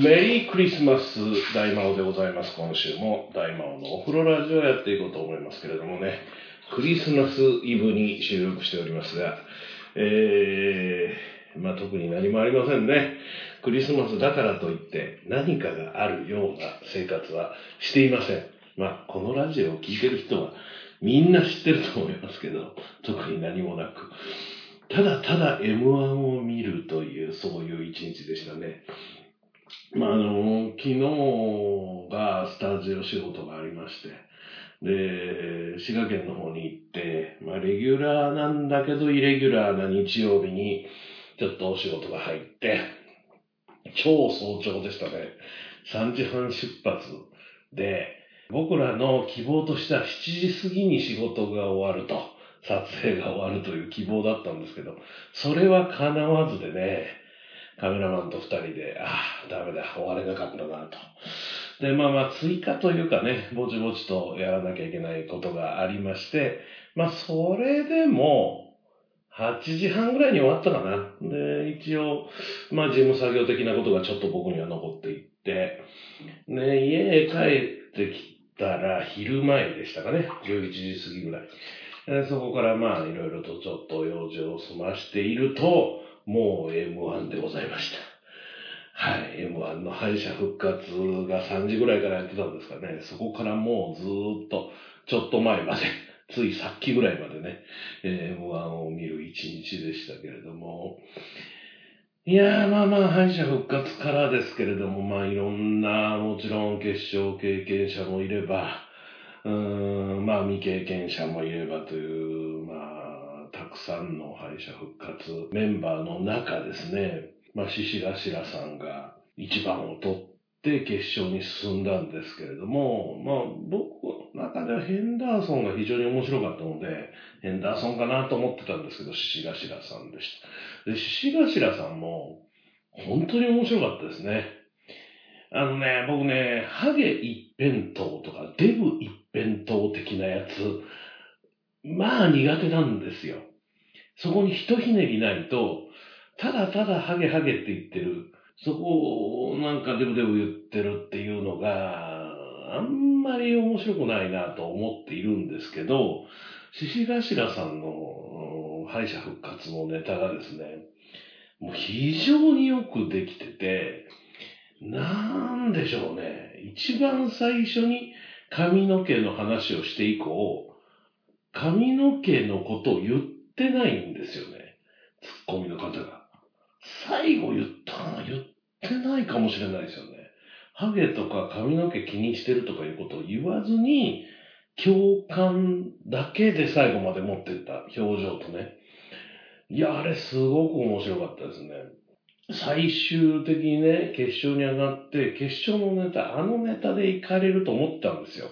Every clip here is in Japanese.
メリークリスマス大魔王でございます。今週も大魔王のお風呂ラジオをやっていこうと思いますけれどもね、クリスマスイブに収録しておりますが、えー、まあ特に何もありませんね。クリスマスだからといって何かがあるような生活はしていません。まあこのラジオを聴いてる人はみんな知ってると思いますけど、特に何もなく。ただただ M1 を見るという、そういう一日でしたね。まあ、あの、昨日がスタジオ仕事がありまして、で、滋賀県の方に行って、まあ、レギュラーなんだけど、イレギュラーな日曜日に、ちょっとお仕事が入って、超早朝でしたね。3時半出発で、僕らの希望としては7時過ぎに仕事が終わると、撮影が終わるという希望だったんですけど、それは叶わずでね、カメラマンと二人で、ああ、ダメだ、終われなかったなと。で、まあまあ、追加というかね、ぼちぼちとやらなきゃいけないことがありまして、まあ、それでも、8時半ぐらいに終わったかな。で、一応、まあ、事務作業的なことがちょっと僕には残っていって、ね、家へ帰ってきたら昼前でしたかね。11時過ぎぐらい。そこからまあ、いろいろとちょっと用事を済ましていると、もう M1 でございました。はい。M1 の敗者復活が3時ぐらいからやってたんですかね。そこからもうずっと、ちょっと前まで、ついさっきぐらいまでね、えー、M1 を見る一日でしたけれども、いやー、まあまあ、敗者復活からですけれども、まあいろんな、もちろん決勝経験者もいれば、うーん、まあ未経験者もいればという、まあ、くさんの敗者復活メンバーの中ですね、まあ、獅子頭さんが一番を取って決勝に進んだんですけれども、まあ、僕の中ではヘンダーソンが非常に面白かったので、ヘンダーソンかなと思ってたんですけど、獅子頭さんでした。で、獅子頭さんも本当に面白かったですね。あのね、僕ね、ハゲ一辺倒とかデブ一辺倒的なやつ、まあ苦手なんですよ。そこにひとひねりないと、ただただハゲハゲって言ってる、そこをなんかデブデブ言ってるっていうのが、あんまり面白くないなと思っているんですけど、獅子頭さんの敗者復活のネタがですね、もう非常によくできてて、なんでしょうね。一番最初に髪の毛の話をして以降、髪の毛のことを言っってないんですよね。ツッコミの方が。最後言ったかな言ってないかもしれないですよね。ハゲとか髪の毛気にしてるとかいうことを言わずに、共感だけで最後まで持ってった表情とね。いや、あれすごく面白かったですね。最終的にね、決勝に上がって、決勝のネタ、あのネタで行かれると思ったんですよ。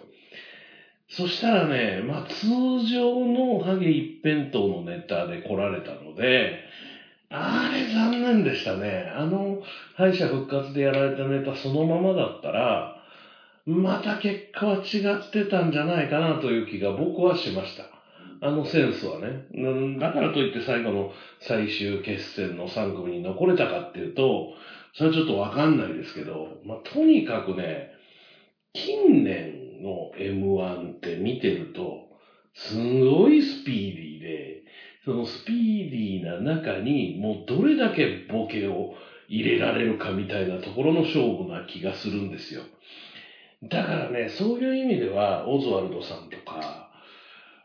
そしたらね、まあ通常のハゲ一辺倒のネタで来られたので、あれ残念でしたね。あの敗者復活でやられたネタそのままだったら、また結果は違ってたんじゃないかなという気が僕はしました。あのセンスはね。だからといって最後の最終決戦の3組に残れたかっていうと、それはちょっとわかんないですけど、まあ、とにかくね、近年の M1 って見てると、すごいスピーディーで、そのスピーディーな中にもうどれだけボケを入れられるかみたいなところの勝負な気がするんですよ。だからね、そういう意味では、オズワルドさんとか、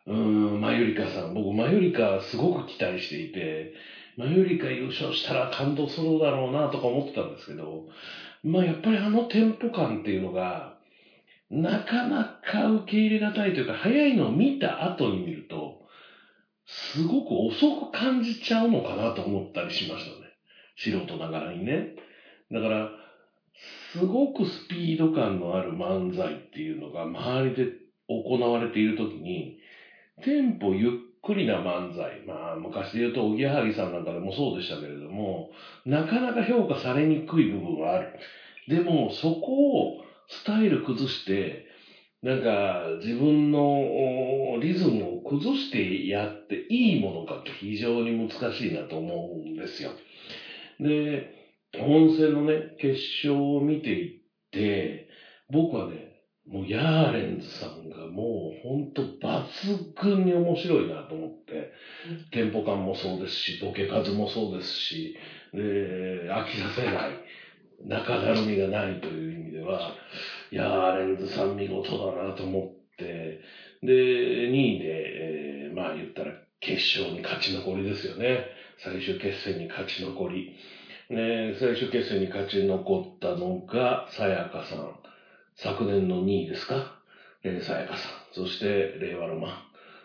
うーん、マユリカさん、僕マユリカすごく期待していて、マユリカ優勝したら感動するだろうなとか思ってたんですけど、まあやっぱりあのテンポ感っていうのが、なかなか受け入れがたいというか、早いのを見た後に見ると、すごく遅く感じちゃうのかなと思ったりしましたね。素人ながらにね。だから、すごくスピード感のある漫才っていうのが周りで行われているときに、テンポゆっくりな漫才。まあ、昔で言うと、おぎやはぎさんなんかでもそうでしたけれども、なかなか評価されにくい部分はある。でも、そこをスタイル崩して、なんか自分のリズムを崩してやっていいものかって非常に難しいなと思うんですよ。で、本戦のね、決勝を見ていって、僕はね、もうヤーレンズさんがもうほんと抜群に面白いなと思って、テンポ感もそうですし、ボケ数もそうですし、で、飽きさせない、中だるみがないという意味では、ヤーレンズさん見事だなと思って、で、2位で、えー、まあ言ったら決勝に勝ち残りですよね。最終決戦に勝ち残り。ね、最終決戦に勝ち残ったのが、さやかさん。昨年の2位ですか？え、さやかさん。そして、令和ロマン。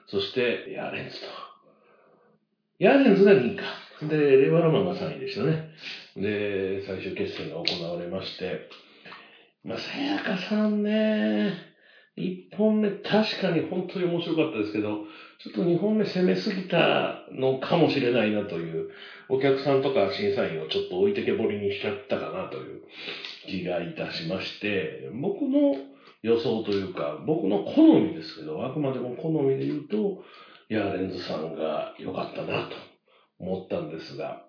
そして、ヤーレンズと。ヤーレンズが2位か。で、令和ロマンが3位でしたね。で、最終決戦が行われまして、まあ、さやかさんね、1本目確かに本当に面白かったですけど、ちょっと2本目攻めすぎたのかもしれないなという、お客さんとか審査員をちょっと置いてけぼりにしちゃったかなという気がいたしまして、僕の予想というか、僕の好みですけど、あくまでも好みで言うと、ヤーレンズさんが良かったなと思ったんですが、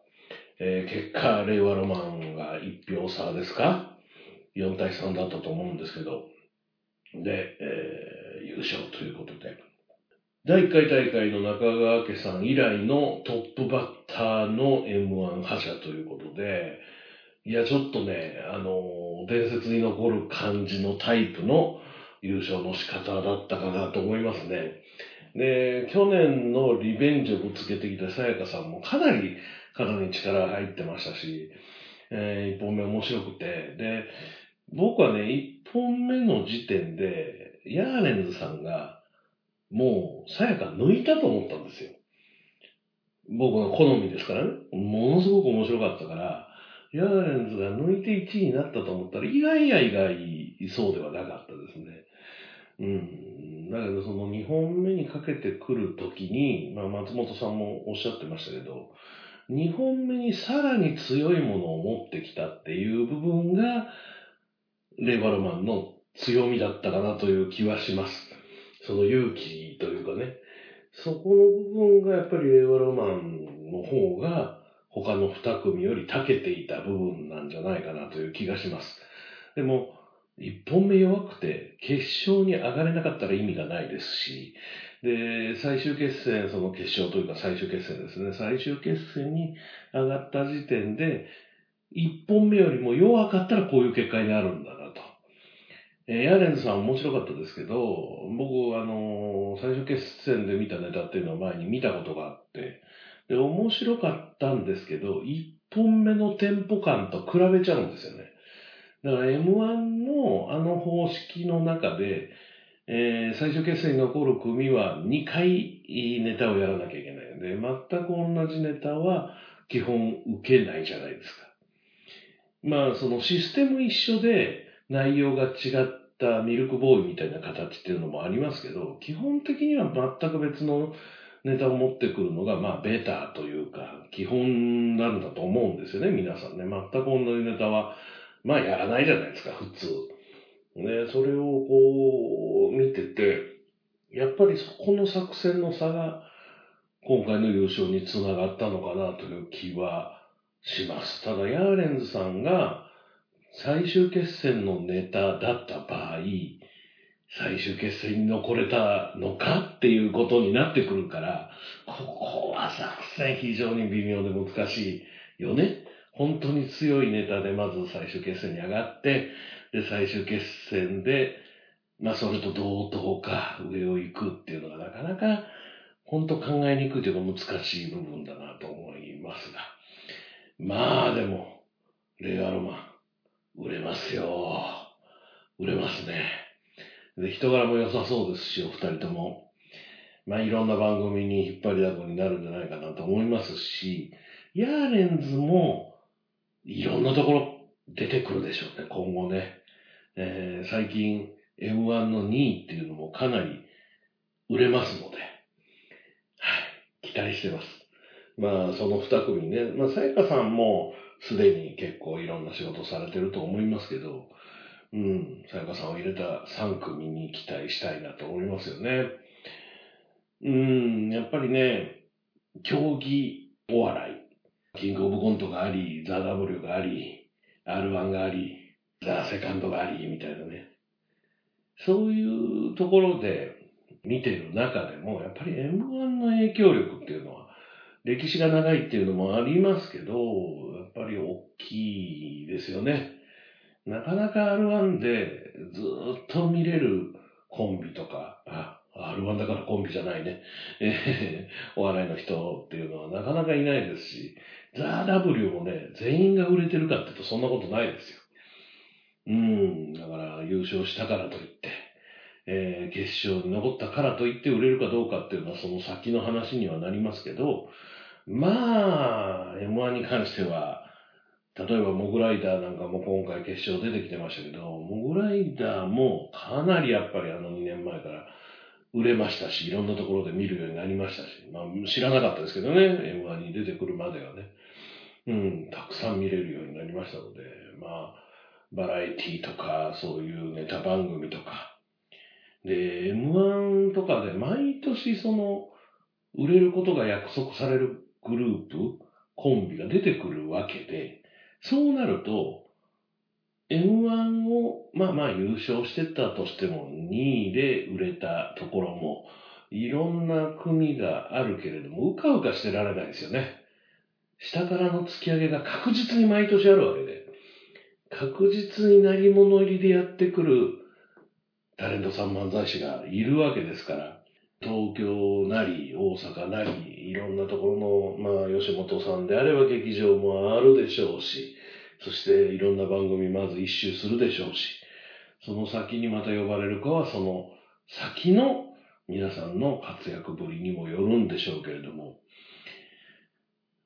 えー、結果、令和ロマンが1票差ですか ?4 対3だったと思うんですけど、で、えー、優勝ということで、第1回大会の中川家さん以来のトップバッターの M1 覇者ということで、いや、ちょっとね、あの、伝説に残る感じのタイプの優勝の仕方だったかなと思いますね。で、去年のリベンジをぶつけてきたさやかさんもかなり肩に力入ってましたし、えー、1本目面白くて、で、僕はね、1本目の時点で、ヤーレンズさんがもう、さやか抜いたと思ったんですよ。僕の好みですからね。ものすごく面白かったから、ヤーレンズが抜いて1位になったと思ったら、意外や意外そうではなかったですね。うん。だけど、その2本目にかけてくるときに、まあ、松本さんもおっしゃってましたけど、2本目にさらに強いものを持ってきたっていう部分が、レイバルマンの強みだったかなという気はします。その勇気というかね、そこの部分がやっぱり令和ロマンの方が他の2組より長けていた部分なんじゃないかなという気がします。でも、1本目弱くて決勝に上がれなかったら意味がないですし、で、最終決戦、その決勝というか最終決戦ですね、最終決戦に上がった時点で、1本目よりも弱かったらこういう結果になるんだなと。えー、ヤーレンズさん面白かったですけど、僕、あの、最初決戦で見たネタっていうのは前に見たことがあって、で、面白かったんですけど、1本目のテンポ感と比べちゃうんですよね。だから M1 のあの方式の中で、えー、最終決戦に残る組は2回ネタをやらなきゃいけないので、全く同じネタは基本受けないじゃないですか。まあ、そのシステム一緒で内容が違ったミルクボーイみたいな形っていうのもありますけど、基本的には全く別のネタを持ってくるのが、まあ、ベターというか、基本なんだと思うんですよね、皆さんね。全く同じネタは、まあ、やらないじゃないですか、普通。ね、それをこう、見てて、やっぱりそこの作戦の差が、今回の優勝につながったのかなという気はします。ただ、ヤーレンズさんが、最終決戦のネタだった場合、最終決戦に残れたのかっていうことになってくるから、ここは作戦非常に微妙で難しいよね。本当に強いネタでまず最終決戦に上がって、で、最終決戦で、まあそれと同等か上を行くっていうのがなかなか本当考えにくいというか難しい部分だなと思いますが。まあでも、レアロマン、売れますよ。売れますね。で、人柄も良さそうですし、お二人とも。まあ、いろんな番組に引っ張りだこになるんじゃないかなと思いますし、ヤーレンズも、いろんなところ出てくるでしょうね、今後ね。えー、最近 M1 の2位っていうのもかなり売れますので、はい、期待してます。まあ、その二組ね、まあ、さやかさんも、すでに結構いろんな仕事されてると思いますけど、うん、さやかさんを入れた3組に期待したいなと思いますよね。うん、やっぱりね、競技お笑い。キングオブコントがあり、ザ・ W があり、R1 があり、ザ・セカンドがあり、みたいなね。そういうところで見てる中でも、やっぱり M1 の影響力っていうのは、歴史が長いっていうのもありますけど、やっぱり大きいですよね。なかなか R1 でずっと見れるコンビとか、あ、R1 だからコンビじゃないね。えー、お笑いの人っていうのはなかなかいないですし、ザ・ W もね、全員が売れてるかって言うとそんなことないですよ。うん、だから優勝したからといって、えー、決勝に残ったからといって売れるかどうかっていうのはその先の話にはなりますけど、まあ、M1 に関しては、例えばモグライダーなんかも今回決勝出てきてましたけど、モグライダーもかなりやっぱりあの2年前から売れましたし、いろんなところで見るようになりましたし、まあ知らなかったですけどね、M1 に出てくるまではね。うん、たくさん見れるようになりましたので、まあ、バラエティとか、そういうネタ番組とか。で、M1 とかで毎年その、売れることが約束されるグループ、コンビが出てくるわけで、そうなると、M1 を、まあまあ優勝してたとしても2位で売れたところも、いろんな組があるけれども、うかうかしてられないですよね。下からの突き上げが確実に毎年あるわけで、確実になり物入りでやってくるタレントさん漫才師がいるわけですから、東京なり大阪なり、いろんなところの、まあ、吉本さんであれば劇場もあるでしょうし、そしていろんな番組まず一周するでしょうし、その先にまた呼ばれるかはその先の皆さんの活躍ぶりにもよるんでしょうけれども、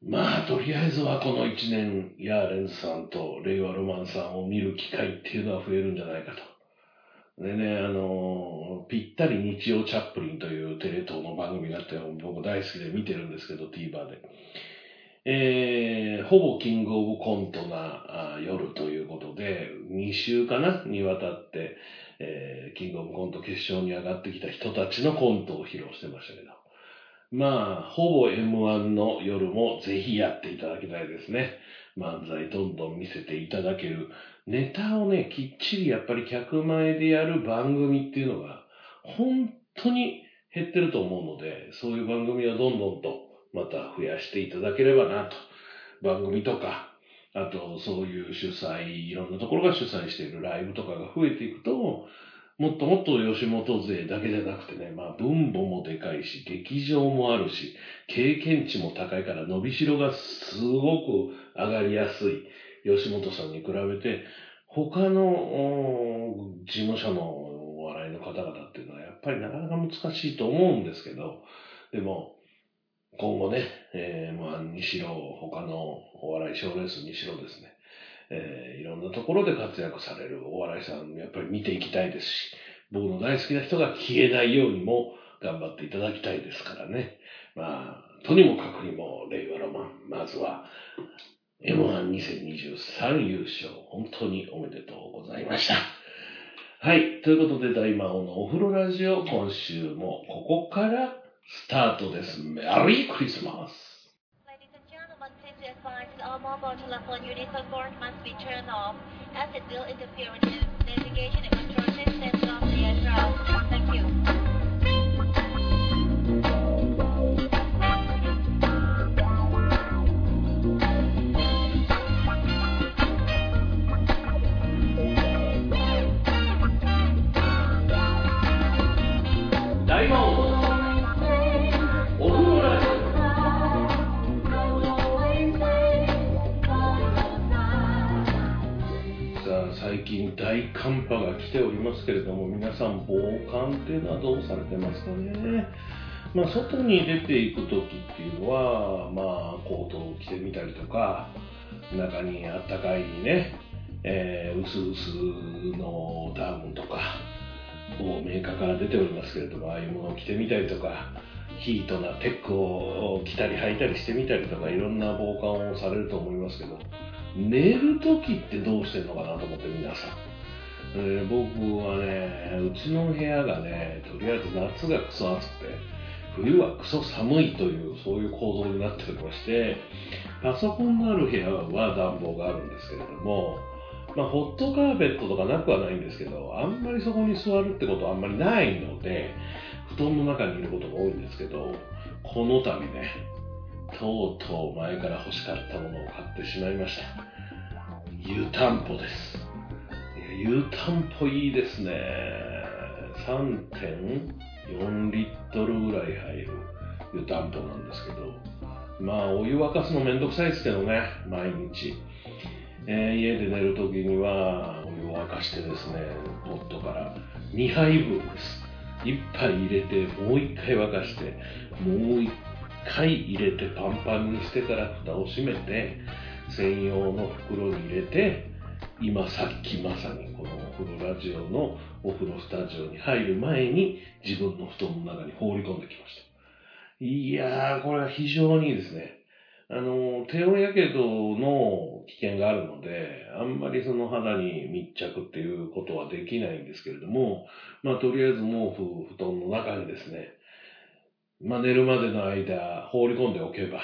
まあ、とりあえずはこの1年、ヤーレンズさんと令和ロマンさんを見る機会っていうのは増えるんじゃないかと。でね、あの、ぴったり日曜チャップリンというテレ東の番組があって、僕大好きで見てるんですけど、TVer で。えー、ほぼキングオブコントな夜ということで、2週かなにわたって、えー、キングオブコント決勝に上がってきた人たちのコントを披露してましたけど。まあ、ほぼ M1 の夜もぜひやっていただきたいですね。漫才どんどん見せていただける。ネタをね、きっちりやっぱり客前でやる番組っていうのが、本当に減ってると思うので、そういう番組はどんどんとまた増やしていただければなと。番組とか、あとそういう主催、いろんなところが主催しているライブとかが増えていくと、もっともっと吉本勢だけじゃなくてね、まあ分母もでかいし、劇場もあるし、経験値も高いから伸びしろがすごく上がりやすい吉本さんに比べて、他の事務所のお笑いの方々っていうのはやっぱりなかなか難しいと思うんですけど、でも、今後ね、えー、まあ、にしろ、他のお笑い賞レースにしろですね、えー、いろんなところで活躍されるお笑いさん、やっぱり見ていきたいですし、僕の大好きな人が消えないようにも頑張っていただきたいですからね。まあ、とにもかくにも、令和ロマン、まずは、M12023 優勝、本当におめでとうございました。はい。ということで、大魔王のお風呂ラジオ、今週もここから start this Merry Christmas. Ladies and gentlemen, please advise our mobile telephone unit on board must be turned off as it will interfere with the navigation and control systems of the aircraft. Thank you. 大寒波が来ておりますけれども、皆さん、防寒っていうのはどうされてますかね？まあ、外に出ていく時っていうのは、まあ、コートを着てみたりとか、中にあったかいね、えー、薄々のダウンとか、もうメーカーから出ておりますけれども、ああいうものを着てみたりとか、ヒートなテックを着たり履いたりしてみたりとか、いろんな防寒をされると思いますけど、寝る時ってどうしてるのかなと思って皆さん。えー、僕はね、うちの部屋がね、とりあえず夏がクソ暑くて、冬はクソ寒いという、そういう構造になっておりまして、パソコンのある部屋は暖房があるんですけれども、まあ、ホットカーペットとかなくはないんですけど、あんまりそこに座るってことはあんまりないので、布団の中にいることが多いんですけど、この度ね、とうとう前から欲しかったものを買ってしまいました。湯たんぽです。湯たんぽいいですね。3.4リットルぐらい入る湯たんぽなんですけど、まあお湯沸かすのめんどくさいですけどね、毎日。えー家で寝るときにはお湯を沸かしてですね、ポットから2杯分です。1杯入れて、もう1回沸かして、もう1回入れてパンパンにしてから蓋を閉めて、専用の袋に入れて、今さっきまさにこのお風呂ラジオのお風呂スタジオに入る前に自分の布団の中に放り込んできました。いやー、これは非常にですね。あの、低温やけどの危険があるので、あんまりその肌に密着っていうことはできないんですけれども、まあとりあえず毛布、布団の中にですね、まあ寝るまでの間放り込んでおけば、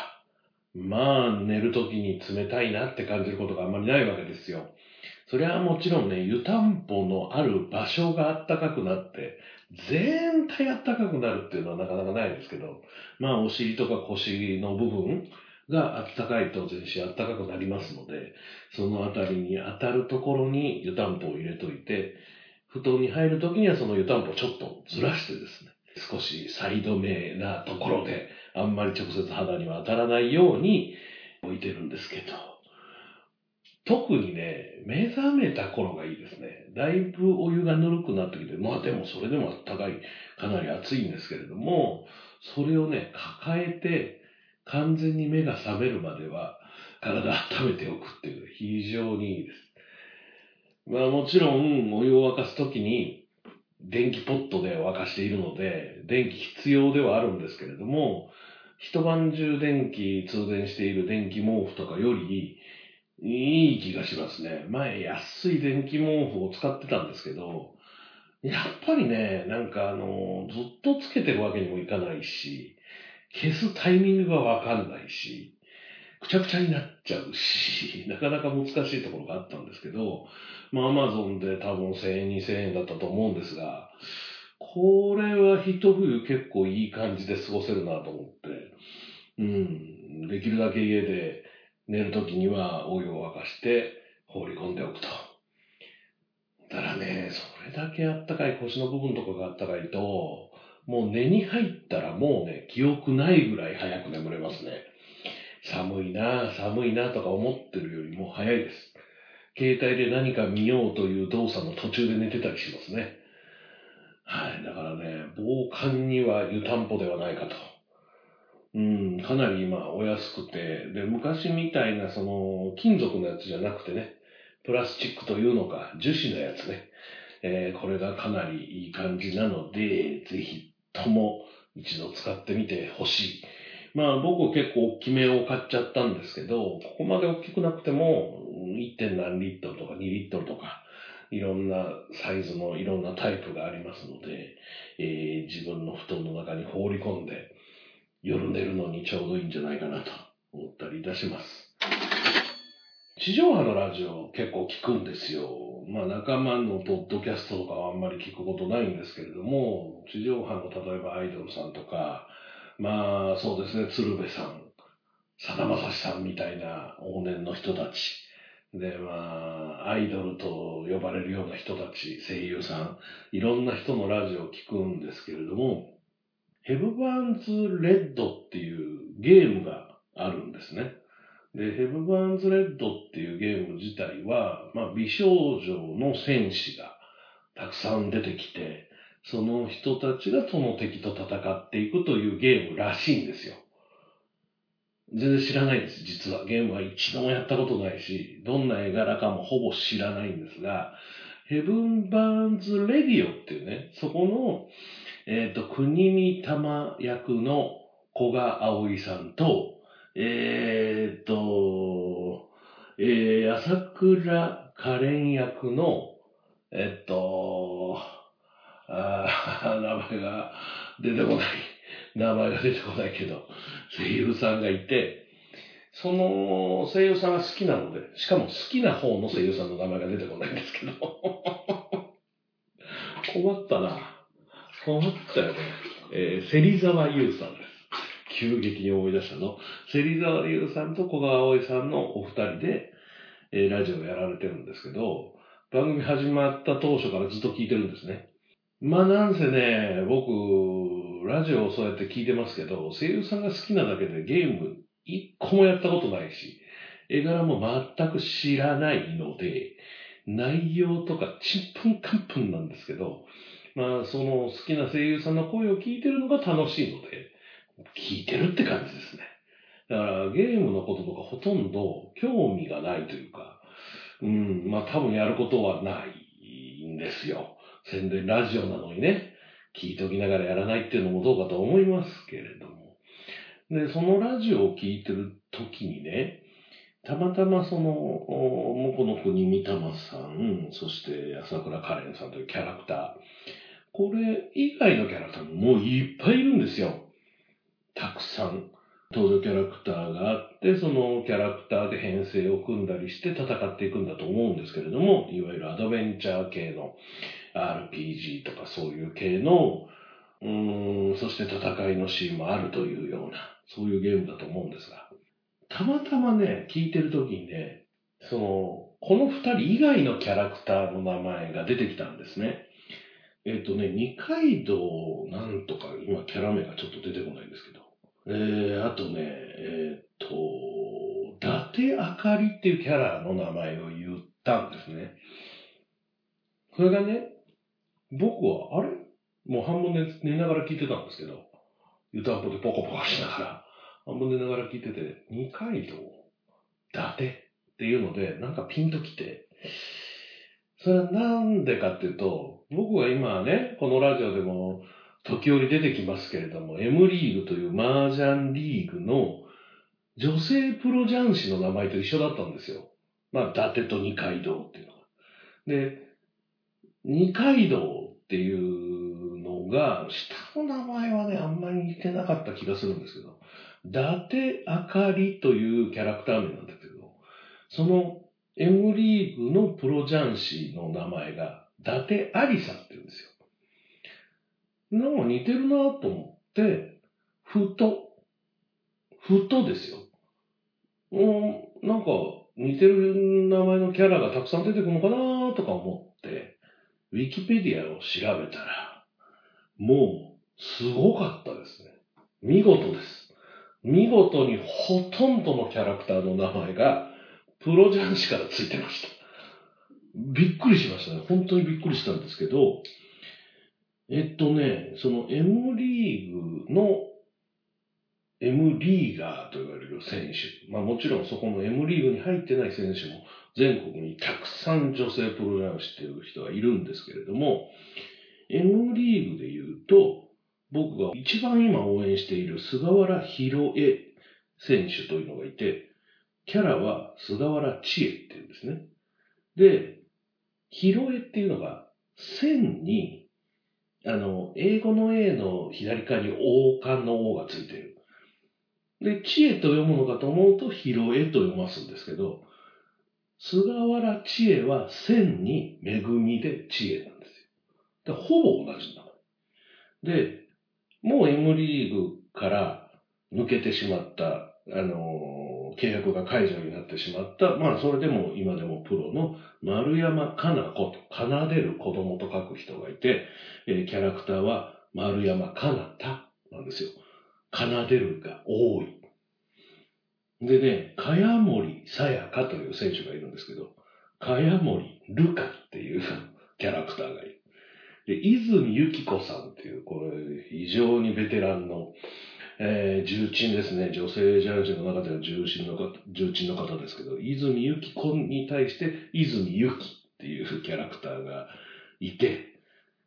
まあ寝るときに冷たいなって感じることがあんまりないわけですよ。それはもちろんね、湯たんぽのある場所があったかくなって、全体あったかくなるっていうのはなかなかないですけど、まあお尻とか腰の部分があったかいと全身あったかくなりますので、そのあたりに当たるところに湯たんぽを入れといて、布団に入るときにはその湯たんぽをちょっとずらしてですね、少しサイド目なところで、あんまり直接肌には当たらないように置いてるんですけど、特にね、目覚めた頃がいいですね。だいぶお湯がぬるくなってきて、まあでもそれでも暖かい、かなり暑いんですけれども、それをね、抱えて、完全に目が覚めるまでは、体温めておくっていう、非常にいいです。まあもちろん、お湯を沸かすときに、電気ポットで沸かしているので、電気必要ではあるんですけれども、一晩中電気通電している電気毛布とかより、いい気がしますね。前安い電気毛布を使ってたんですけど、やっぱりね、なんかあの、ずっとつけてるわけにもいかないし、消すタイミングがわかんないし、くちゃくちゃになっちゃうし、なかなか難しいところがあったんですけど、まあアマゾンで多分1000円、2000円だったと思うんですが、これは一冬結構いい感じで過ごせるなと思って、うん、できるだけ家で寝るときにはお湯を沸かして放り込んでおくと。だからね、それだけあったかい腰の部分とかがあったかいと、もう寝に入ったらもうね、記憶ないぐらい早く眠れますね。寒いな寒いなとか思ってるよりも早いです。携帯で何か見ようという動作の途中で寝てたりしますね。はい。だからね、防寒には湯たんぽではないかと。うん、かなり今お安くて、で、昔みたいなその金属のやつじゃなくてね、プラスチックというのか、樹脂のやつね、えーこれがかなりいい感じなので、ぜひとも一度使ってみてほしい。まあ僕結構大きめを買っちゃったんですけど、ここまで大きくなくても 1. 何リットルとか2リットルとか、いろんなサイズのいろんなタイプがありますので、えー自分の布団の中に放り込んで、夜寝るのにちょうどいいんじゃないかなと思ったりいたします。地上波のラジオ結構聞くんですよ。まあ仲間のポッドキャストとかはあんまり聞くことないんですけれども、地上波の例えばアイドルさんとか、まあそうですね、鶴瓶さん、さだまさしさんみたいな往年の人たち。で、まあ、アイドルと呼ばれるような人たち、声優さん、いろんな人のラジオを聞くんですけれども、ヘブンバーンズレッドっていうゲームがあるんですね。で、ヘブンバーンズレッドっていうゲーム自体は、まあ、美少女の戦士がたくさん出てきて、その人たちがその敵と戦っていくというゲームらしいんですよ。全然知らないです、実は。ゲームは一度もやったことないし、どんな絵柄かもほぼ知らないんですが、ヘブン・バーンズ・レディオっていうね、そこの、えっ、と、国見玉役の古賀葵さんと、えっ、と、えー、朝倉カレン役の、えっと、あー 名前が出てこない。名前が出てこないけど、声優さんがいて、その声優さんが好きなので、しかも好きな方の声優さんの名前が出てこないんですけど。困ったな。困ったよね。えー、芹沢優さんです。急激に思い出したの。芹沢優さんと小川葵さんのお二人で、えー、ラジオをやられてるんですけど、番組始まった当初からずっと聞いてるんですね。まあなんせね、僕、ラジオをそうやって聞いてますけど、声優さんが好きなだけでゲーム一個もやったことないし、絵柄も全く知らないので、内容とかちんぷんかんぷんなんですけど、まあその好きな声優さんの声を聞いてるのが楽しいので、聞いてるって感じですね。だからゲームのこととかほとんど興味がないというか、うん、まあ多分やることはないんですよ。宣伝ラジオなのにね、聞いておきながらやらないっていうのもどうかと思いますけれども。で、そのラジオを聞いてる時にね、たまたまその、もこの国三玉さん、そして朝倉カレンさんというキャラクター、これ以外のキャラクターももういっぱいいるんですよ。たくさん。登場キャラクターがあって、そのキャラクターで編成を組んだりして戦っていくんだと思うんですけれども、いわゆるアドベンチャー系の RPG とかそういう系の、うーん、そして戦いのシーンもあるというような、そういうゲームだと思うんですが、たまたまね、聞いてる時にね、その、この二人以外のキャラクターの名前が出てきたんですね。えっ、とね、二階堂なんとか、今キャラ名がちょっと出てこないんですけど、えー、あとね、えっ、と、伊達あかりっていうキャラの名前を言ったんですね。それがね、僕は、あれ？もう半分寝ながら聞いてたんですけど、湯たんぽでポコポコしながら、半分寝ながら聞いてて、二階堂、伊達っていうので、なんかピンときて、それはなんでかっていうと、僕は今ね、このラジオでも時折出てきますけれども、M リーグという麻雀リーグの女性プロ雀士の名前と一緒だったんですよ。まあ、伊達と二階堂っていうのが。で、二階堂っていうのが、下の名前はね、あんまり似てなかった気がするんですけど、伊達あかりというキャラクター名なんだけど、その M リーグのプロ雀士の名前が、伊達ありさって言うんですよ。なんか似てるなと思って、ふと、ふとですよ。うん、なんか似てる名前のキャラがたくさん出てくるのかなとか思って、ウィキペディアを調べたら、もう、すごかったですね。見事です。見事にほとんどのキャラクターの名前が、プロ雀士からついてました。びっくりしましたね。本当にびっくりしたんですけど、えっとね、その M リーグの M リーガーと言われる選手、まあもちろんそこの M リーグに入ってない選手も全国にたくさん女性プログラムしている人はいるんですけれども、M リーグで言うと、僕が一番今応援している菅原博恵選手というのがいて、キャラは菅原千恵っていうんですね。で、博恵っていうのが線にあの、英語の A の左側に王冠の O がついてる。で、知恵と読むのかと思うと、広恵と読ますんですけど、菅原知恵は千に恵みで知恵なんですよ。ほぼ同じなの。で、もう M リーグから抜けてしまった、あの契約が解除になってしまった、まあそれでも今でもプロの丸山かな子と、奏でる子供と書く人がいて、えー、キャラクターは丸山かなたなんですよ。奏でるが多い。でね、茅森さやかという選手がいるんですけど、茅森ルカっていう キャラクターがいる。で、泉由紀子さんっていう、これ、非常にベテランの、えー、重鎮ですね。女性ジャージの中では重鎮の方、重鎮の方ですけど、泉由紀子に対して泉由紀っていうキャラクターがいて、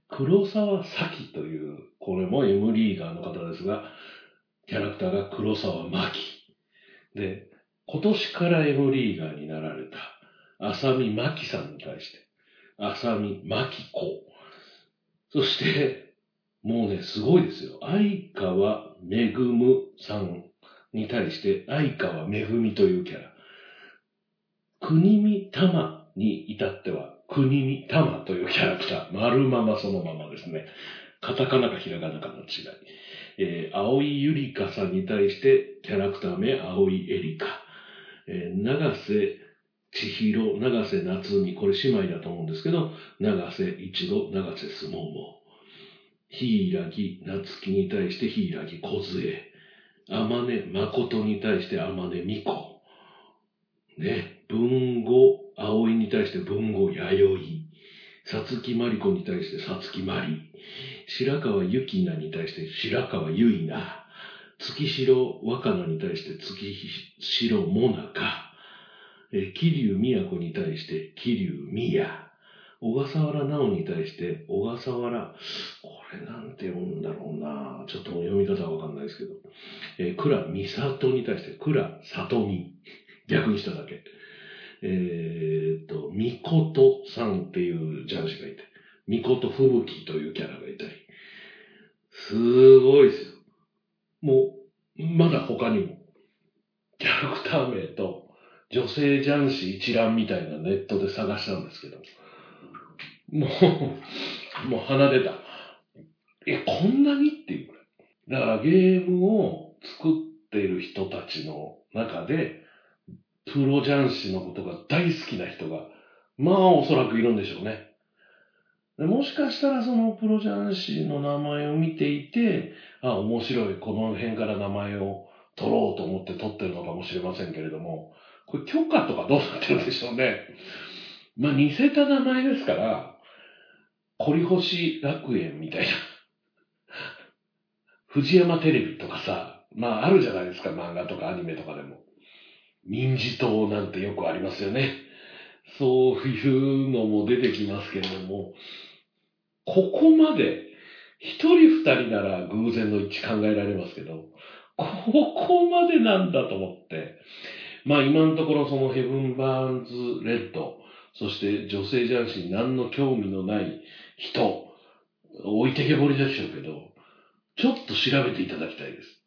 黒沢咲という、これも M リーガーの方ですが、キャラクターが黒沢真希。で、今年から M リーガーになられた浅見真希さんに対して、浅見真希子。そして、もうね、すごいですよ。相川めぐむさんに対して、相川めぐみというキャラ。国見たまに至っては、国見たまというキャラクター。丸ままそのままですね。カタカナかひらがなかの違い。えー、青井ゆりかさんに対して、キャラクター名、青井えりか。えー、長瀬千尋、長瀬夏美、これ姉妹だと思うんですけど、長瀬一度、長瀬すもも。柊夏樹に対して柊梢。天音誠に対して天音美子。ね、文吾葵に対して文吾弥生。さつきまりこに対してさつきまり。白川ゆきなに対して白川ゆいな。月城若菜に対して月城もなか。え桐生都に対して桐生宮。小笠原直に対して小笠原、これなんて読むんだろうなちょっと読み方はわかんないですけど。えー、倉美里に対して倉里美。逆にしただけ。えー、っと、みことさんっていう雀士がいて、みことふぶきというキャラがいたり。すごいですよ。もう、まだ他にも、キャラクター名と女性雀士一覧みたいなネットで探したんですけど、もう、もう鼻出た。え、こんなにっていうくらい。だからゲームを作っている人たちの中で、プロ雀士のことが大好きな人が、まあおそらくいるんでしょうね。もしかしたらそのプロ雀士の名前を見ていて、あ、面白い、この辺から名前を取ろうと思って取ってるのかもしれませんけれども、これ許可とかどうなってるんでしょうね。まあ似せた名前ですから、コリホシ楽園みたいな。藤山テレビとかさ、まああるじゃないですか、漫画とかアニメとかでも。民事党なんてよくありますよね。そういうのも出てきますけれども、ここまで、一人二人なら偶然の一致考えられますけど、ここまでなんだと思って、まあ今のところそのヘブン・バーンズ・レッド、そして女性雀士に何の興味のない人、置いてけぼりでしょうけど、ちょっと調べていただきたいです。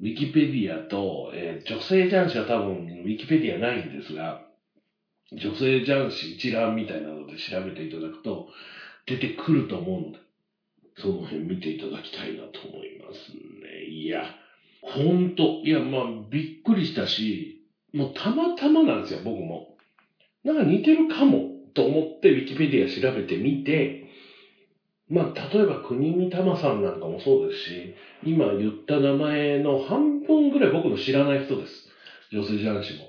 ウィキペディアと、えー女性雀士は多分ウィキペディアないんですが、女性雀士一覧みたいなので調べていただくと出てくると思うので、その辺見ていただきたいなと思いますね。いや、ほんと、いや、まあ、びっくりしたし、もうたまたまなんですよ、僕も。なんか似てるかもと思ってウィキペディア調べてみて、まあ、例えば国見玉さんなんかもそうですし、今言った名前の半分ぐらい僕の知らない人です。女性雀士も。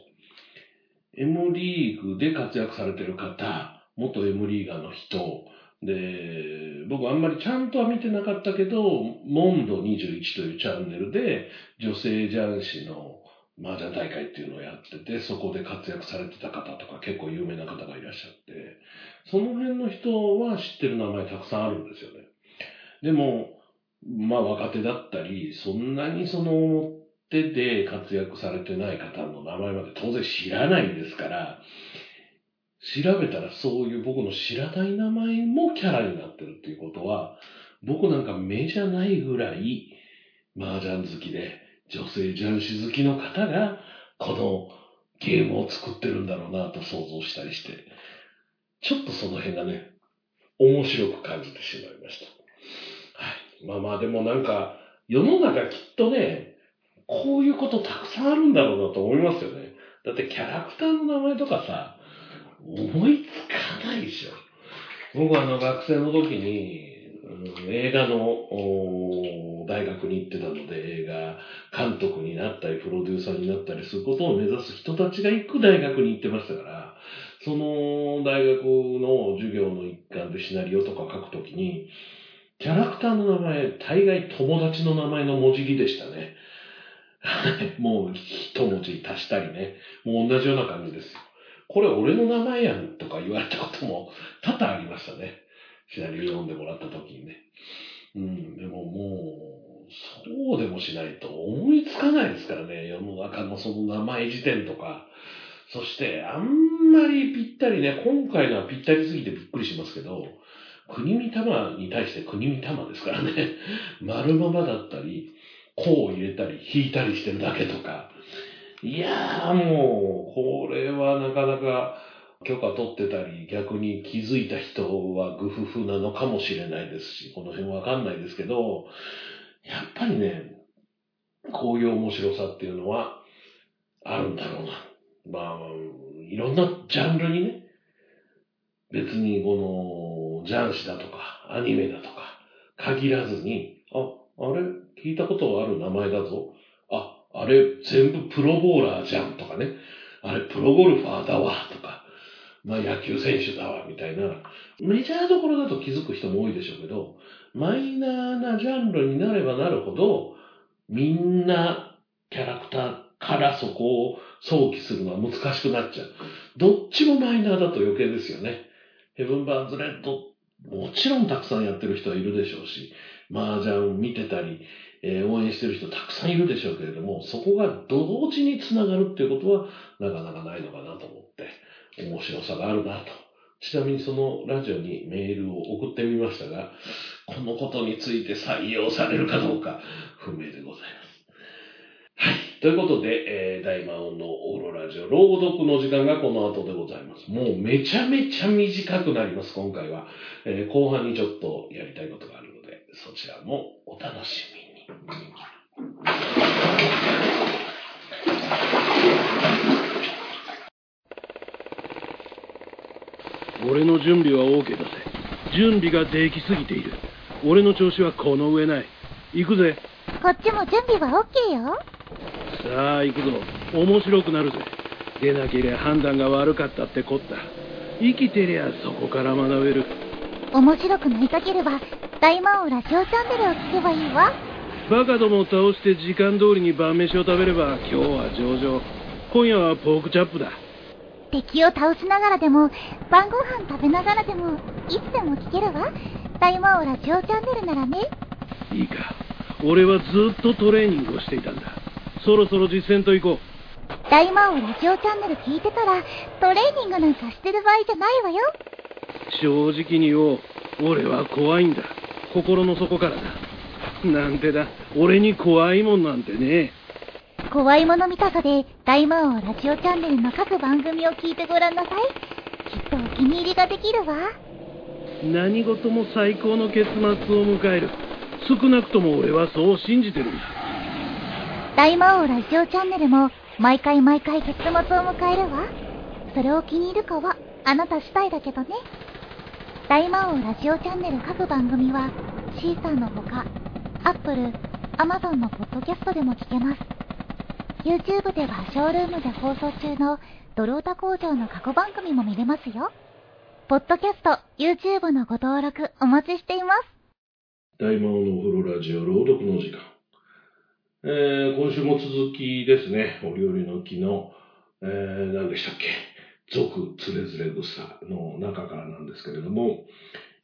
M リーグで活躍されてる方、元 M リーガーの人、で、僕あんまりちゃんとは見てなかったけど、モンド21というチャンネルで女性雀士の麻雀大会っていうのをやってて、そこで活躍されてた方とか結構有名な方がいらっしゃって、その辺の人は知ってる名前たくさんあるんですよね。でも、まあ若手だったり、そんなにその表で活躍されてない方の名前まで当然知らないですから、調べたらそういう僕の知らない名前もキャラになってるっていうことは、僕なんか目じゃないぐらい麻雀好きで、女性雀士好きの方がこのゲームを作ってるんだろうなと想像したりして、ちょっとその辺がね、面白く感じてしまいました。はい。まあまあでもなんか、世の中きっとね、こういうことたくさんあるんだろうなと思いますよね。だってキャラクターの名前とかさ、思いつかないでしょ。僕はあの学生の時に、うん映画の大学に行ってたので、映画監督になったり、プロデューサーになったりすることを目指す人たちが行く大学に行ってましたから、その大学の授業の一環でシナリオとか書くときに、キャラクターの名前、大概友達の名前の文字木でしたね。もう一文字足したりね。もう同じような感じですよ。これ俺の名前やんとか言われたことも多々ありましたね。シナリオ読んでもらった時にね。うん、でももう、そうでもしないと思いつかないですからね。世の中のその名前辞典とか。そして、あんまりぴったりね、今回のはぴったりすぎてびっくりしますけど、国見玉に対して国見玉ですからね。丸ままだったり、こう入れたり引いたりしてるだけとか。いやーもう、これはなかなか許可取ってたり、逆に気づいた人はグフフなのかもしれないですし、この辺わかんないですけど、やっぱりね、こういう面白さっていうのはあるんだろうな。まあ、いろんなジャンルにね、別にこの、ジャンシだとか、アニメだとか、限らずに、あ、あれ？聞いたことある名前だぞ。あ、あれ全部プロボーラーじゃんとかね。あれプロゴルファーだわとか。まあ野球選手だわみたいな。メジャーどころだと気づく人も多いでしょうけど、マイナーなジャンルになればなるほど、みんなキャラクターからそこを想起するのは難しくなっちゃう。どっちもマイナーだと余計ですよね。ヘブン・バーンズ・レッド、もちろんたくさんやってる人はいるでしょうし、麻雀を見てたり、えー、応援してる人たくさんいるでしょうけれども、そこが同時につながるっていうことはなかなかないのかなと思って、面白さがあるなと。ちなみにそのラジオにメールを送ってみましたが、このことについて採用されるかどうか不明でございます。はい。ということで、えー、大魔王のオーロラジオ、朗読の時間がこの後でございます。もうめちゃめちゃ短くなります、今回は。えー、後半にちょっとやりたいことがあるので、そちらもお楽しみに。俺の準備は OK だぜ。準備ができすぎている。俺の調子はこの上ない。行くぜ。こっちも準備は OK よ。さあ行くぞ。面白くなるぜ。出なけりゃ判断が悪かったってこった。生きてりゃそこから学べる。面白くなりたければ大魔王ラジオチャンネルを聞けばいいわ。バカどもを倒して時間通りに晩飯を食べれば今日は上々。今夜はポークチャップだ。敵を倒しながらでも晩ご飯食べながらでもいつでも聞けるわ。大魔王ラジオチャンネルならね。いいか。俺はずっとトレーニングをしていたんだそろそろ実践と行こう。大魔王ラジオチャンネル聞いてたらトレーニングなんかしてる場合じゃないわよ。正直に言おう。俺は怖いんだ。心の底からだ。なんてだ。俺に怖いもんなんてね。怖いもの見たさで大魔王ラジオチャンネルの各番組を聞いてごらんなさい。きっとお気に入りができるわ。何事も最高の結末を迎える。少なくとも俺はそう信じてるんだ大魔王ラジオチャンネルも毎回毎回結末を迎えるわ。それを気に入るかはあなた次第だけどね。大魔王ラジオチャンネル各番組はシーサーのほか、Apple、Amazon のポッドキャストでも聞けます。YouTube ではショールームで放送中のドロータ工場の過去番組も見れますよ。ポッドキャスト、YouTube のご登録お待ちしています。大魔王のお風呂ラジオ朗読の時間。えー、今週も続きですね、お料理の木の、えー、何でしたっけ、俗つれづれ草の中からなんですけれども、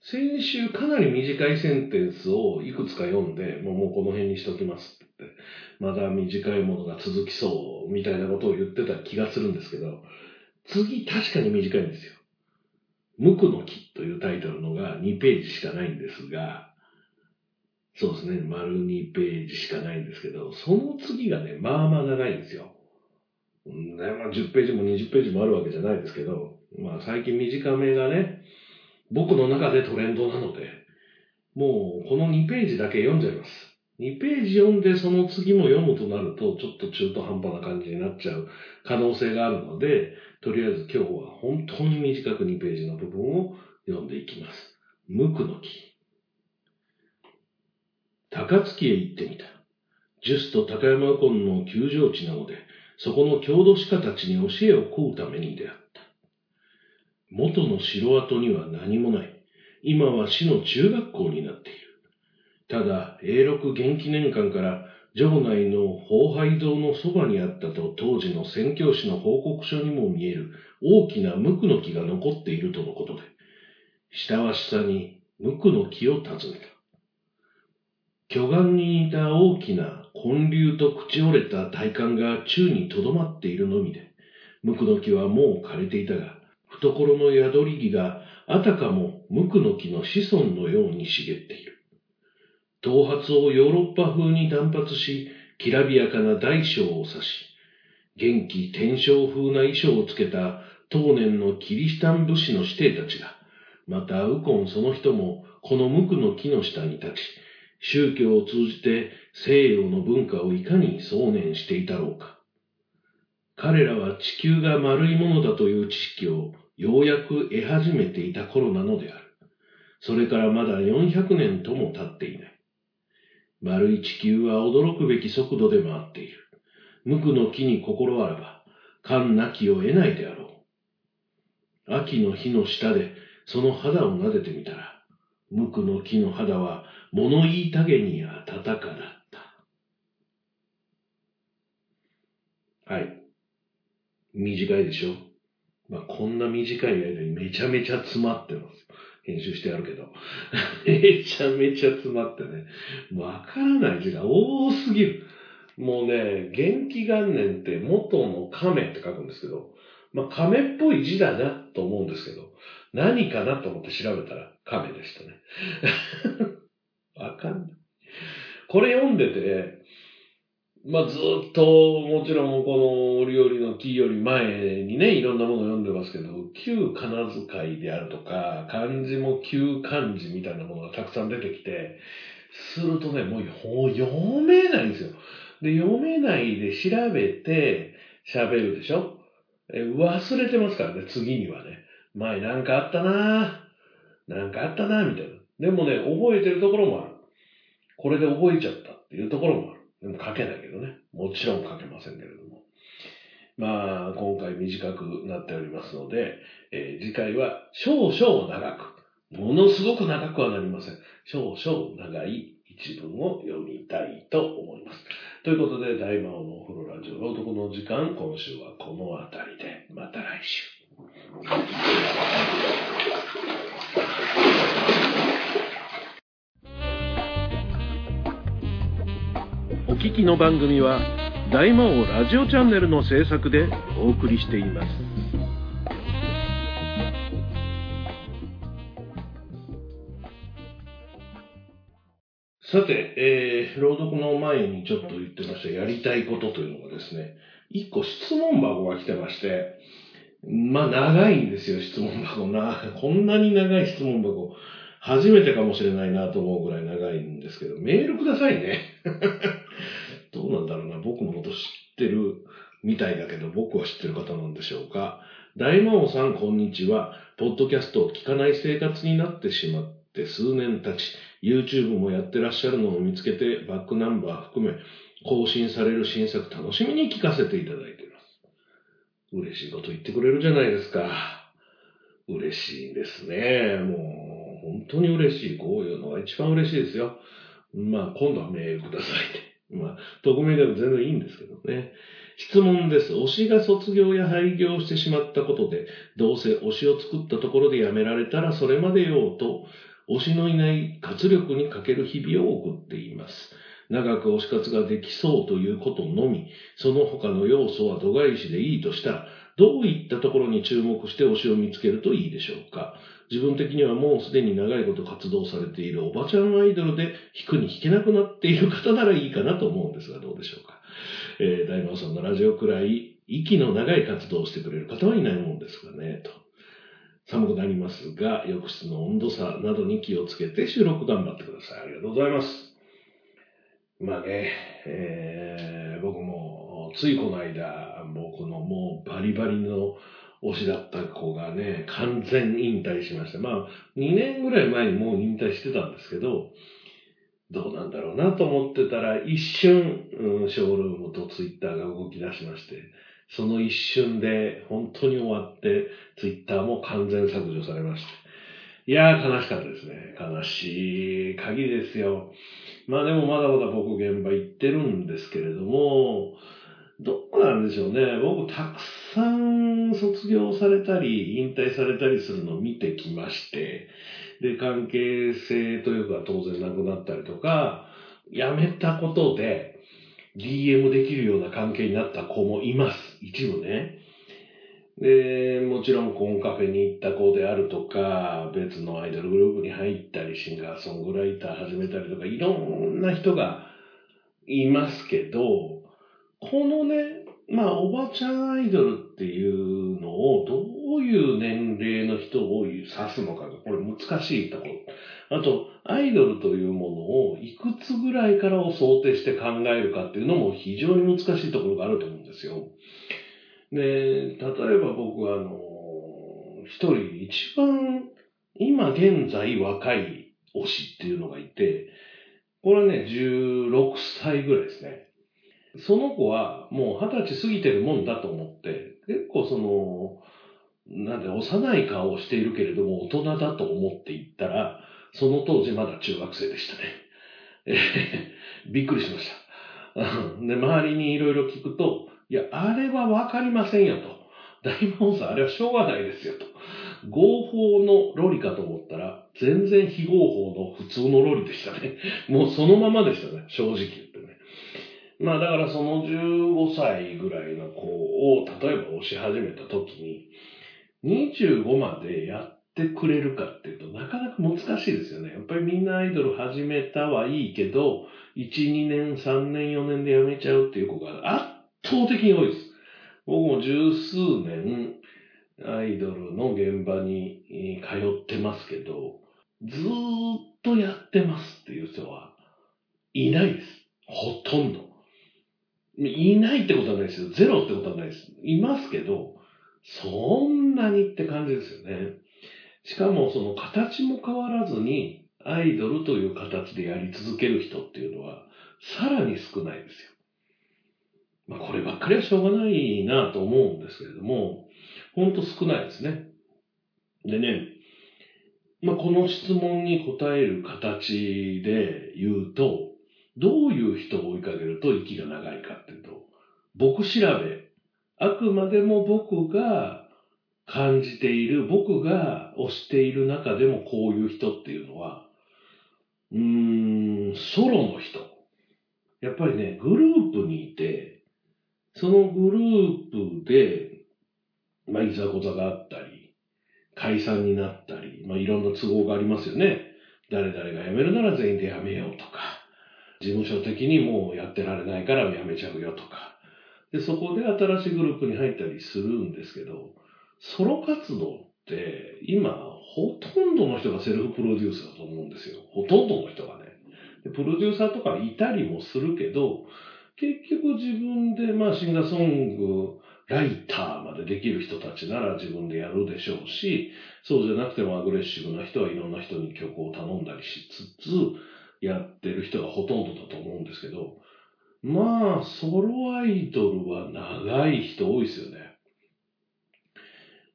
先週かなり短いセンテンスをいくつか読んで、もうもうこの辺にしときますって。って、まだ短いものが続きそうみたいなことを言ってた気がするんですけど、次確かに短いんですよ。無垢の木というタイトルのが2ページしかないんですが、そうですね、丸2ページしかないんですけど、その次がね、まあまあ長いんですよ。ねまあ、10ページも20ページもあるわけじゃないですけど、まあ最近短めがね、僕の中でトレンドなので、もうこの2ページだけ読んじゃいます。2ページ読んでその次も読むとなると、ちょっと中途半端な感じになっちゃう可能性があるので、とりあえず今日は本当に短く2ページの部分を読んでいきます。無垢の木。高槻へ行ってみた。ジュスと高山湖の球場地なので、そこの郷土史家たちに教えを請うために出会った。元の城跡には何もない。今は市の中学校になっている。ただ、永禄元気年間から城内の宝拝堂のそばにあったと当時の宣教師の報告書にも見える大きな無垢の木が残っているとのことで、下は下に無垢の木を訪ねた。巨岩に似た大きな根粒と朽ち折れた体幹が宙にとどまっているのみで、無垢の木はもう枯れていたが、懐の宿り木があたかも無垢の木の子孫のように茂っている。頭髪をヨーロッパ風に断髪し、きらびやかな大小を指し、元気天正風な衣装をつけた当年のキリシタン武士の指定たちが、またウコンその人もこの無垢の木の下に立ち、宗教を通じて西洋の文化をいかに想念していたろうか。彼らは地球が丸いものだという知識をようやく得始めていた頃なのである。それからまだ400年とも経っていない。丸い地球は驚くべき速度で回っている。無垢の木に心あらば、感なきを得ないであろう。秋の日の下でその肌を撫でてみたら、無垢の木の肌は物言いたげに暖かだった。はい。短いでしょ？まあ、こんな短い間にめちゃめちゃ詰まってます。編集してあるけど。めちゃめちゃ詰まってね。わからない字が多すぎる。もうね、元気元年って元の亀って書くんですけど、まあ、亀っぽい字だなと思うんですけど、何かなと思って調べたら亀でしたね。わかんない。これ読んでて、まあ、ずっと、もちろんこの折々の木より前にね、いろんなものを読んでますけど、旧仮名遣いであるとか、漢字も旧漢字みたいなものがたくさん出てきて、するとね、もう読めないんですよ。で、読めないで調べて喋るでしょ？忘れてますからね、次にはね。前なんかあったなぁなんかあったなぁみたいな。でもね、覚えてるところもある。これで覚えちゃったっていうところもある。でも書けないけどね。もちろん書けませんけれども。まあ、今回短くなっておりますので、えー、次回は少々長く、ものすごく長くはなりません。少々長い一文を読みたいと思います。ということで、大魔王のお風呂ラジオ朗読の時間、今週はこの辺りで、また来週。聞きの番組は大魔王ラジオチャンネルの制作でお送りしていますさて、えー、朗読の前にちょっと言ってましたやりたいことというのがですね、一個質問箱が来てまして、まあ長いんですよ、質問箱な。こんなに長い質問箱。初めてかもしれないなと思うぐらい長いんですけど、メールくださいね。うなんだろうな。僕のこと知ってるみたいだけど、僕は知ってる方なんでしょうか。大魔王さん、こんにちは。ポッドキャストを聞かない生活になってしまって数年経ち、YouTube もやってらっしゃるのを見つけて、バックナンバー含め、更新される新作楽しみに聞かせていただいています。嬉しいこと言ってくれるじゃないですか。嬉しいですね。もう、本当に嬉しい。こういうのが一番嬉しいですよ。まあ、今度はメールくださいね。まあ、匿名でも全然いいんですけどね。質問です。推しが卒業や廃業してしまったことで、どうせ推しを作ったところで辞められたらそれまでよと、推しのいない活力に欠ける日々を送っています。長く推し活ができそうということのみ、その他の要素は度外視でいいとしたら、どういったところに注目して推しを見つけるといいでしょうか自分的にはもうすでに長いこと活動されているおばちゃんアイドルで弾くに弾けなくなっている方ならいいかなと思うんですが、どうでしょうか。えー、大魔さんのラジオくらい息の長い活動をしてくれる方はいないもんですかね、と。寒くなりますが、浴室の温度差などに気をつけて収録頑張ってください。ありがとうございます。まあね、えー、僕も、ついこの間、僕のもうバリバリの推しだった子がね、完全引退しました。まあ、2年ぐらい前にもう引退してたんですけど、どうなんだろうなと思ってたら、一瞬、うん、ショールームとツイッターが動き出しまして、その一瞬で本当に終わって、ツイッターも完全削除されました。いやー悲しかったですね。悲しい限りですよ。まあでもまだまだ僕現場行ってるんですけれども、どうなんでしょうね。僕たくさん卒業されたり、引退されたりするのを見てきまして、で、関係性というか当然なくなったりとか、辞めたことで DM できるような関係になった子もいます。一部ね。で、もちろんコンカフェに行った子であるとか、別のアイドルグループに入ったり、シンガーソングライター始めたりとか、いろんな人がいますけど、このね、まあ、おばちゃんアイドルっていうのを、どういう年齢の人を指すのかが、これ難しいところ。あと、アイドルというものをいくつぐらいからを想定して考えるかっていうのも非常に難しいところがあると思うんですよ。で、例えば僕は、あの、一人一番今現在若い推しっていうのがいて、これはね、16歳ぐらいですね。その子はもう二十歳過ぎてるもんだと思って、結構その、なんで幼い顔をしているけれども大人だと思っていったら、その当時まだ中学生でしたね。え、びっくりしました。で、周りにいろいろ聞くと、いや、あれはわかりませんよと。大魔王さん、あれはしょうがないですよと。合法のロリかと思ったら、全然非合法の普通のロリでしたね。もうそのままでしたね、正直言ってね。まあだからその15歳ぐらいの子を、例えば押し始めた時に、25までやってくれるかっていうとなかなか難しいですよね。やっぱりみんなアイドル始めたはいいけど、1、2年、3年、4年で辞めちゃうっていう子が圧倒的に多いです。僕も十数年アイドルの現場に通ってますけど、ずーっとやってますっていう人はいないです。ほとんど。いないってことはないですよ。ゼロってことはないです。いますけど、そんなにって感じですよね。しかもその形も変わらずにアイドルという形でやり続ける人っていうのはさらに少ないですよ。まあこればっかりはしょうがないなと思うんですけれども、ほんと少ないですね。でね、まあこの質問に答える形で言うと、どういう人を追いかけると息が長いかっていうと、僕調べ、あくまでも僕が感じている、僕が推している中でもこういう人っていうのは、うーん、ソロの人。やっぱりね、グループにいて、そのグループで、まあ、いざこざがあったり、解散になったり、まあ、いろんな都合がありますよね。誰々が辞めるなら全員で辞めようとか、事務所的にもうやってられないから辞めちゃうよとか。で、そこで新しいグループに入ったりするんですけど、ソロ活動って今ほとんどの人がセルフプロデュースだと思うんですよ。ほとんどの人がね。でプロデューサーとかいたりもするけど、結局自分でまあシンガーソング、ライターまでできる人たちなら自分でやるでしょうし、そうじゃなくてもアグレッシブな人はいろんな人に曲を頼んだりしつつ、やってる人がほとんどだと思うんですけど、まあ、ソロアイドルは長い人多いですよね。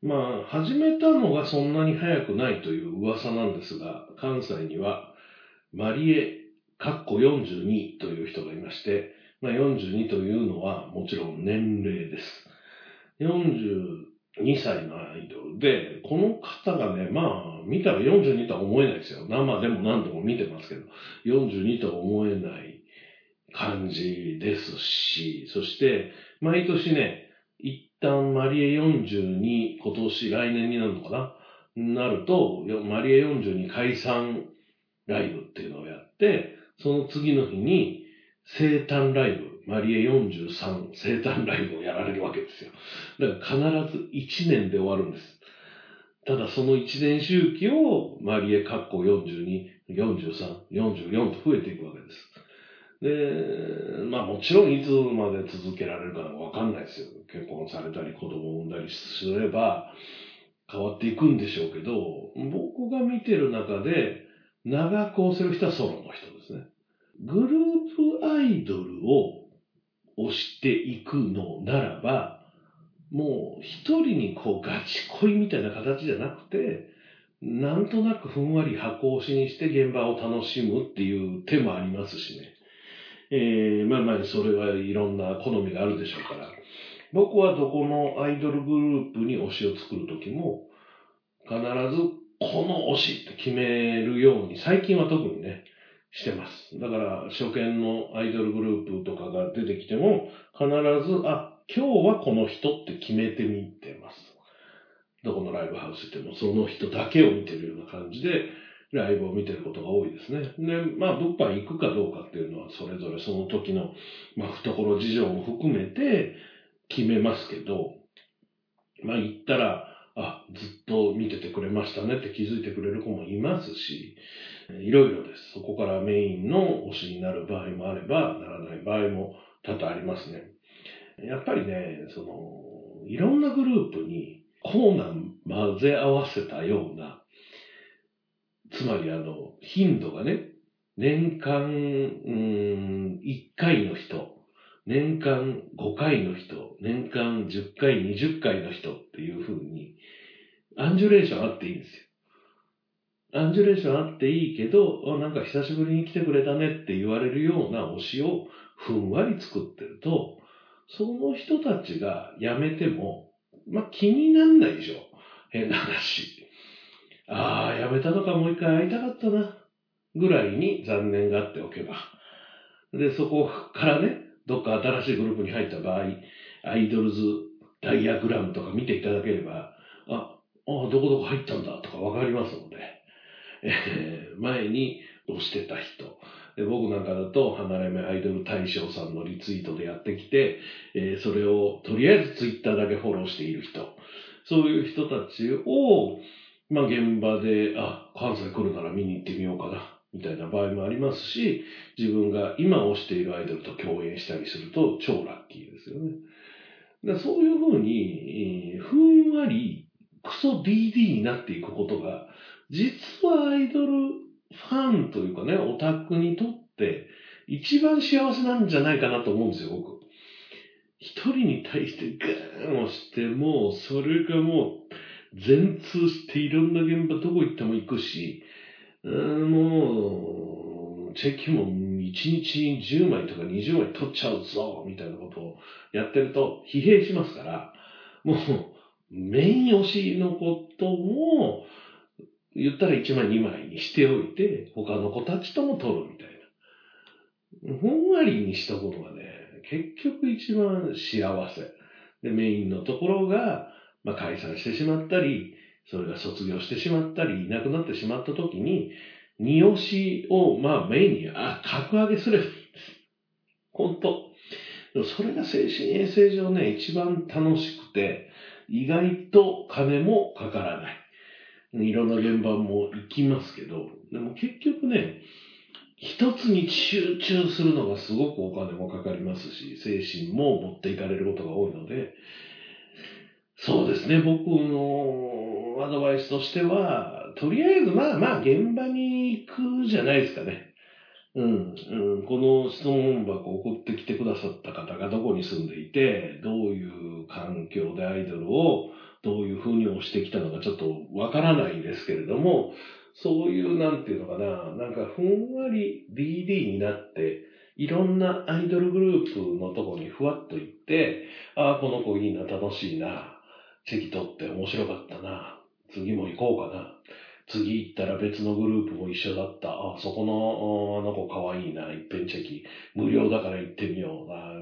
まあ、始めたのがそんなに早くないという噂なんですが、関西には、マリエ、カッコ42という人がいまして、まあ、42というのはもちろん年齢です。42歳のアイドルで、この方がね、まあ、見たら42とは思えないですよ。生でも何度も見てますけど、42とは思えない感じですし、そして、毎年ね、一旦マリエ42、今年、来年になるのかな？なると、マリエ42解散ライブっていうのをやって、その次の日に生誕ライブ、マリエ43生誕ライブをやられるわけですよ。だから必ず1年で終わるんです。ただその1年周期をマリエカッコ42、43、44と増えていくわけです。で、まあもちろんいつまで続けられるかわかんないですよ。結婚されたり子供を産んだりすれば変わっていくんでしょうけど、僕が見てる中で長く押せる人はソロの人ですね。グループアイドルを押していくのならば、もう一人にこうガチ恋みたいな形じゃなくて、なんとなくふんわり箱押しにして現場を楽しむっていう手もありますしね。えー、まあまあ、それはいろんな好みがあるでしょうから。僕はどこのアイドルグループに推しを作るときも、必ずこの推しって決めるように、最近は特にね、してます。だから、初見のアイドルグループとかが出てきても、必ず、あ、今日はこの人って決めてみてます。どこのライブハウス行ってもその人だけを見てるような感じで、ライブを見てることが多いですね。で、まあ、物販行くかどうかっていうのは、それぞれその時の、まあ、懐事情も含めて決めますけど、まあ、行ったら、あ、ずっと見ててくれましたねって気づいてくれる子もいますし、いろいろです。そこからメインの推しになる場合もあれば、ならない場合も多々ありますね。やっぱりね、その、いろんなグループにコーナー混ぜ合わせたような、つまりあの、頻度がね、年間、うん、1回の人、年間5回の人、年間10回、20回の人っていう風に、アンジュレーションあっていいんですよ。アンジュレーションあっていいけど、なんか久しぶりに来てくれたねって言われるような推しをふんわり作ってると、その人たちが辞めても、まあ、気になんないでしょ。変な話。ああ、辞めたのかもう一回会いたかったな。ぐらいに残念があっておけば。で、そこからね、どっか新しいグループに入った場合、アイドルズダイアグラムとか見ていただければ、あ、ああどこどこ入ったんだとかわかりますので、えー、前に押してた人、で僕なんかだと、離れ目アイドル大賞さんのリツイートでやってきて、えー、それをとりあえずツイッターだけフォローしている人、そういう人たちを、まあ現場で、あ、関西来るなら見に行ってみようかな、みたいな場合もありますし、自分が今推しているアイドルと共演したりすると超ラッキーですよね。だそういうふうに、えー、ふんわりクソ DD になっていくことが、実はアイドルファンというかね、オタクにとって一番幸せなんじゃないかなと思うんですよ、僕。一人に対してガーンをしても、それがもう全通していろんな現場どこ行っても行くし、うんもう、チェキも1日10枚とか20枚取っちゃうぞ、みたいなことをやってると疲弊しますから、もう、メイン推しのことも、言ったら1枚2枚にしておいて、他の子たちとも取るみたいな。ふんわりにしたことがね、結局一番幸せ。で、メインのところが、まあ、解散してしまったり、それが卒業してしまったり、いなくなってしまった時に、二押しを、まあ、メインに、あ、格上げすればいいんです。本当。それが精神衛生上ね、一番楽しくて、意外と金もかからない。いろんな現場も行きますけど、でも結局ね、一つに集中するのがすごくお金もかかりますし、精神も持っていかれることが多いので、そうですね、僕のアドバイスとしては、とりあえずまあまあ現場に行くじゃないですかね。うん、うん、この質問箱を送ってきてくださった方がどこに住んでいて、どういう環境でアイドルをどういうふうに押してきたのかちょっとわからないんですけれども、そういうなんていうのかな、なんかふんわり DD になって、いろんなアイドルグループのとこにふわっと行って、ああ、この子いいな、楽しいな、席取って面白かったな、次も行こうかな。次行ったら別のグループも一緒だった。あ、そこの、あの子かわいな。いっぺんチェキ。無料だから行ってみよう。あ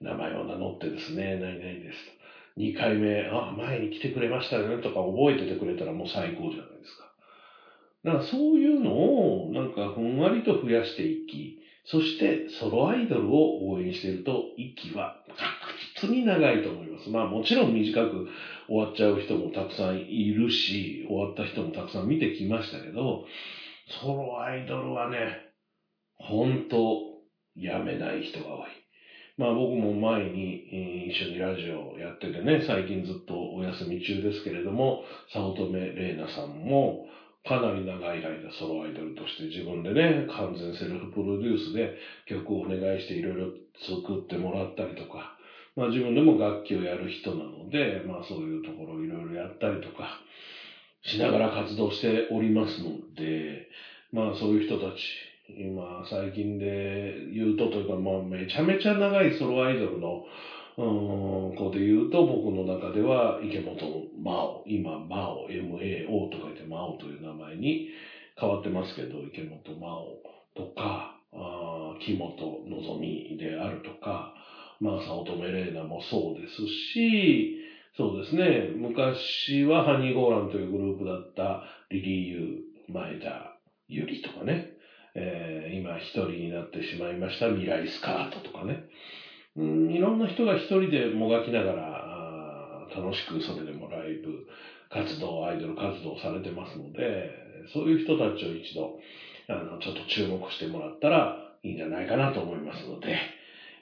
名前を名乗ってですね。何々です。2回目、あ、前に来てくれましたよねとか覚えててくれたらもう最高じゃないですか。だからそういうのをなんかふんわりと増やしていき、そしてソロアイドルを応援していると息は実に長いと思います。まあもちろん短く終わっちゃう人もたくさんいるし、終わった人もたくさん見てきましたけど、ソロアイドルはね、本当やめない人が多い。まあ僕も前に、一緒にラジオやっててね、最近ずっとお休み中ですけれども、早乙女玲奈さんも、かなり長い間ソロアイドルとして自分でね、完全セルフプロデュースで曲をお願いしていろいろ作ってもらったりとか、まあ自分でも楽器をやる人なので、まあそういうところをいろいろやったりとか、しながら活動しておりますので、まあそういう人たち、今、最近で言うとというか、まあ、めちゃめちゃ長いソロアイドルの、うん、子で言うと、僕の中では、池本真央、今、真央、MAO と書いて真央という名前に変わってますけど、池本真央とか、あ木本のぞみであるとか、まあ、早乙女玲奈もそうですし、そうですね。昔はハニーゴーランというグループだったリリー・ユー、前田ゆりとかね。えー、今一人になってしまいました未来スカートとかね。うん、いろんな人が一人でもがきながら、楽しくそれでもライブ活動、アイドル活動されてますので、そういう人たちを一度、あの、ちょっと注目してもらったらいいんじゃないかなと思いますので、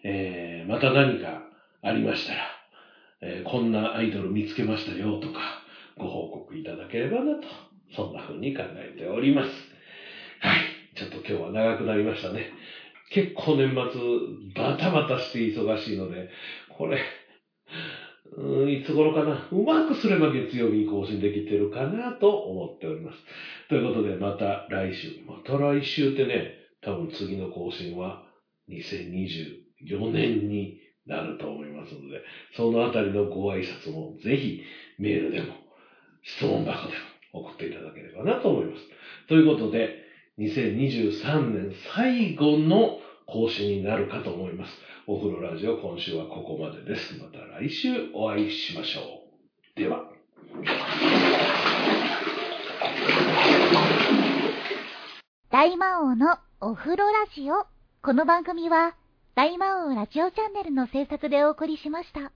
えー、また何かありましたら、えー、こんなアイドル見つけましたよとか、ご報告いただければなと、そんな風に考えております。はい。ちょっと今日は長くなりましたね。結構年末バタバタして忙しいので、これ、うん、いつ頃かな？うまくすれば月曜日に更新できてるかなと思っております。ということで、また来週。また来週ってね、多分次の更新は2020 4年になると思いますので、そのあたりのご挨拶もぜひメールでも質問箱でも送っていただければなと思います。ということで、2023年最後の更新になるかと思います。お風呂ラジオ今週はここまでです。また来週お会いしましょう。では。大魔王のお風呂ラジオ。この番組は大魔王ラジオチャンネルの制作でお送りしました。